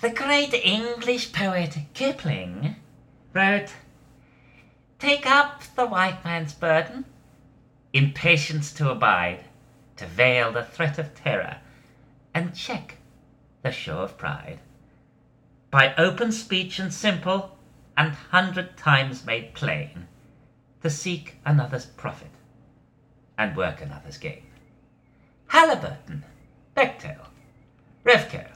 the great English poet Kipling wrote, Take up the white man's burden, impatience to abide, to veil the threat of terror, and check the show of pride. By open speech and simple, and hundred times made plain, to seek another's profit, and work another's gain. Halliburton, Bechtel, Revco.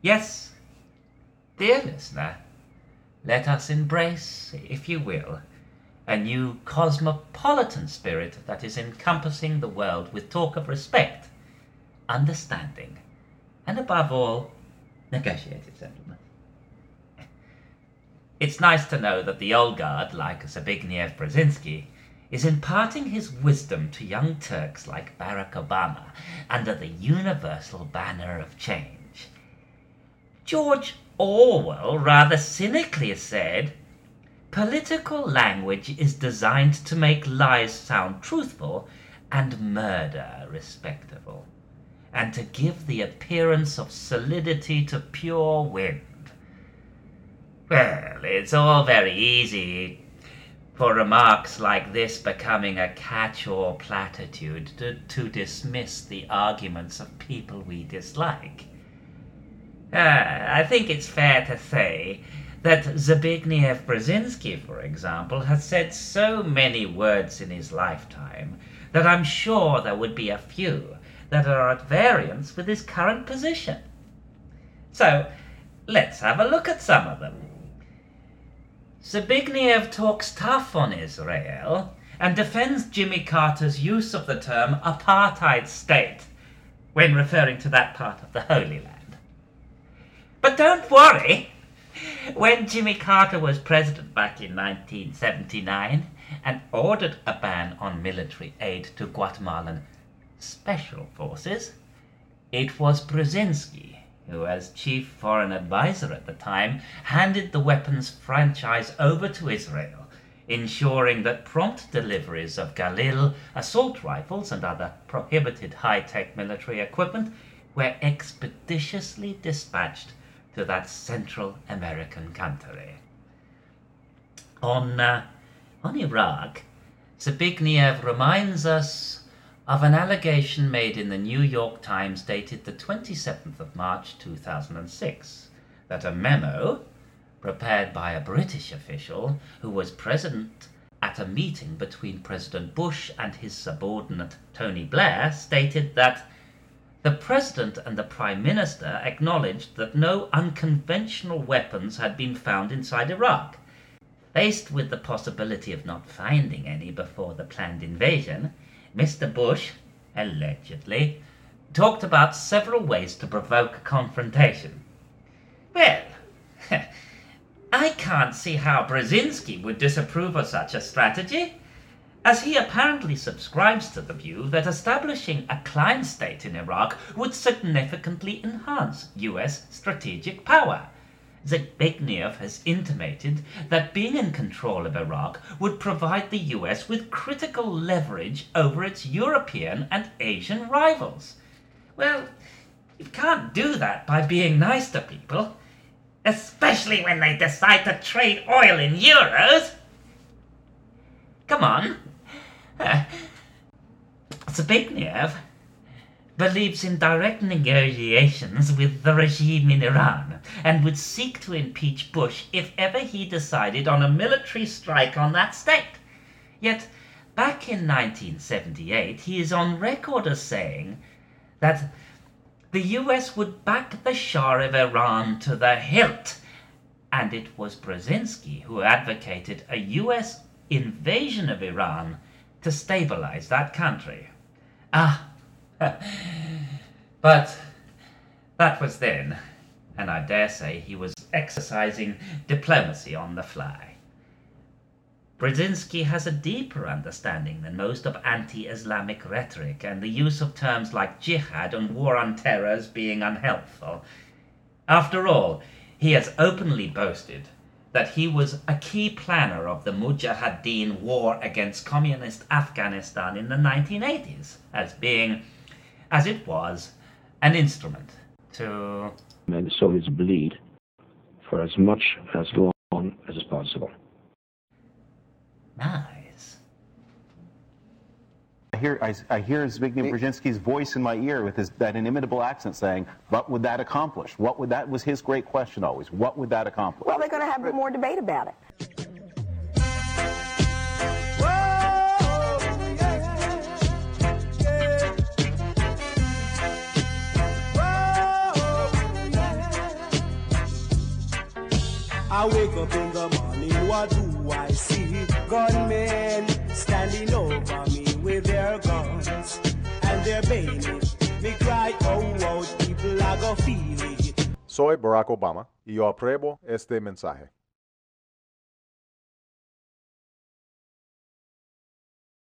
Yes, dear listener, let us embrace, if you will, a new cosmopolitan spirit that is encompassing the world with talk of respect, understanding, and above all, negotiated settlement. It's nice to know that the old guard, like Zbigniew Brzezinski, is imparting his wisdom to young Turks like Barack Obama under the universal banner of change. George Orwell rather cynically said, Political language is designed to make lies sound truthful and murder respectable, and to give the appearance of solidity to pure wind. Well, it's all very easy for remarks like this becoming a catch-all platitude to, to dismiss the arguments of people we dislike. Uh, I think it's fair to say that Zbigniew Brzezinski, for example, has said so many words in his lifetime that I'm sure there would be a few that are at variance with his current position. So, let's have a look at some of them. Zbigniew talks tough on Israel and defends Jimmy Carter's use of the term apartheid state when referring to that part of the Holy Land. But don't worry. When Jimmy Carter was president back in 1979 and ordered a ban on military aid to Guatemalan special forces, it was Brzezinski who, as chief foreign advisor at the time, handed the weapons franchise over to Israel, ensuring that prompt deliveries of Galil assault rifles and other prohibited high tech military equipment were expeditiously dispatched to that Central American country. On, uh, on Iraq, Zbigniew reminds us of an allegation made in the New York Times dated the 27th of March 2006 that a memo, prepared by a British official who was present at a meeting between President Bush and his subordinate Tony Blair, stated that the President and the Prime Minister acknowledged that no unconventional weapons had been found inside Iraq. Faced with the possibility of not finding any before the planned invasion, Mr. Bush, allegedly, talked about several ways to provoke a confrontation. Well, I can't see how Brzezinski would disapprove of such a strategy as he apparently subscribes to the view that establishing a client state in Iraq would significantly enhance US strategic power. Zbigniew has intimated that being in control of Iraq would provide the US with critical leverage over its European and Asian rivals. Well, you can't do that by being nice to people, especially when they decide to trade oil in euros. Come on, eh. Zbigniew believes in direct negotiations with the regime in Iran and would seek to impeach Bush if ever he decided on a military strike on that state. Yet, back in 1978, he is on record as saying that the US would back the Shah of Iran to the hilt, and it was Brzezinski who advocated a US invasion of Iran to stabilize that country. Ah, but that was then, and I dare say he was exercising diplomacy on the fly. Brzezinski has a deeper understanding than most of anti Islamic rhetoric and the use of terms like jihad and war on terror as being unhelpful. After all, he has openly boasted that he was a key planner of the Mujahideen war against communist Afghanistan in the 1980s, as being, as it was, an instrument to. And the Soviets bleed for as much as long as possible. Nice. I hear, I, I hear Zbigniew Brzezinski's voice in my ear with his, that inimitable accent saying, what would that accomplish? What would that was his great question always. What would that accomplish? Well, they're going to have more debate about it. I wake up in the morning, what do I see? Gunmen standing over me Soy Barack Obama y yo apruebo este mensaje.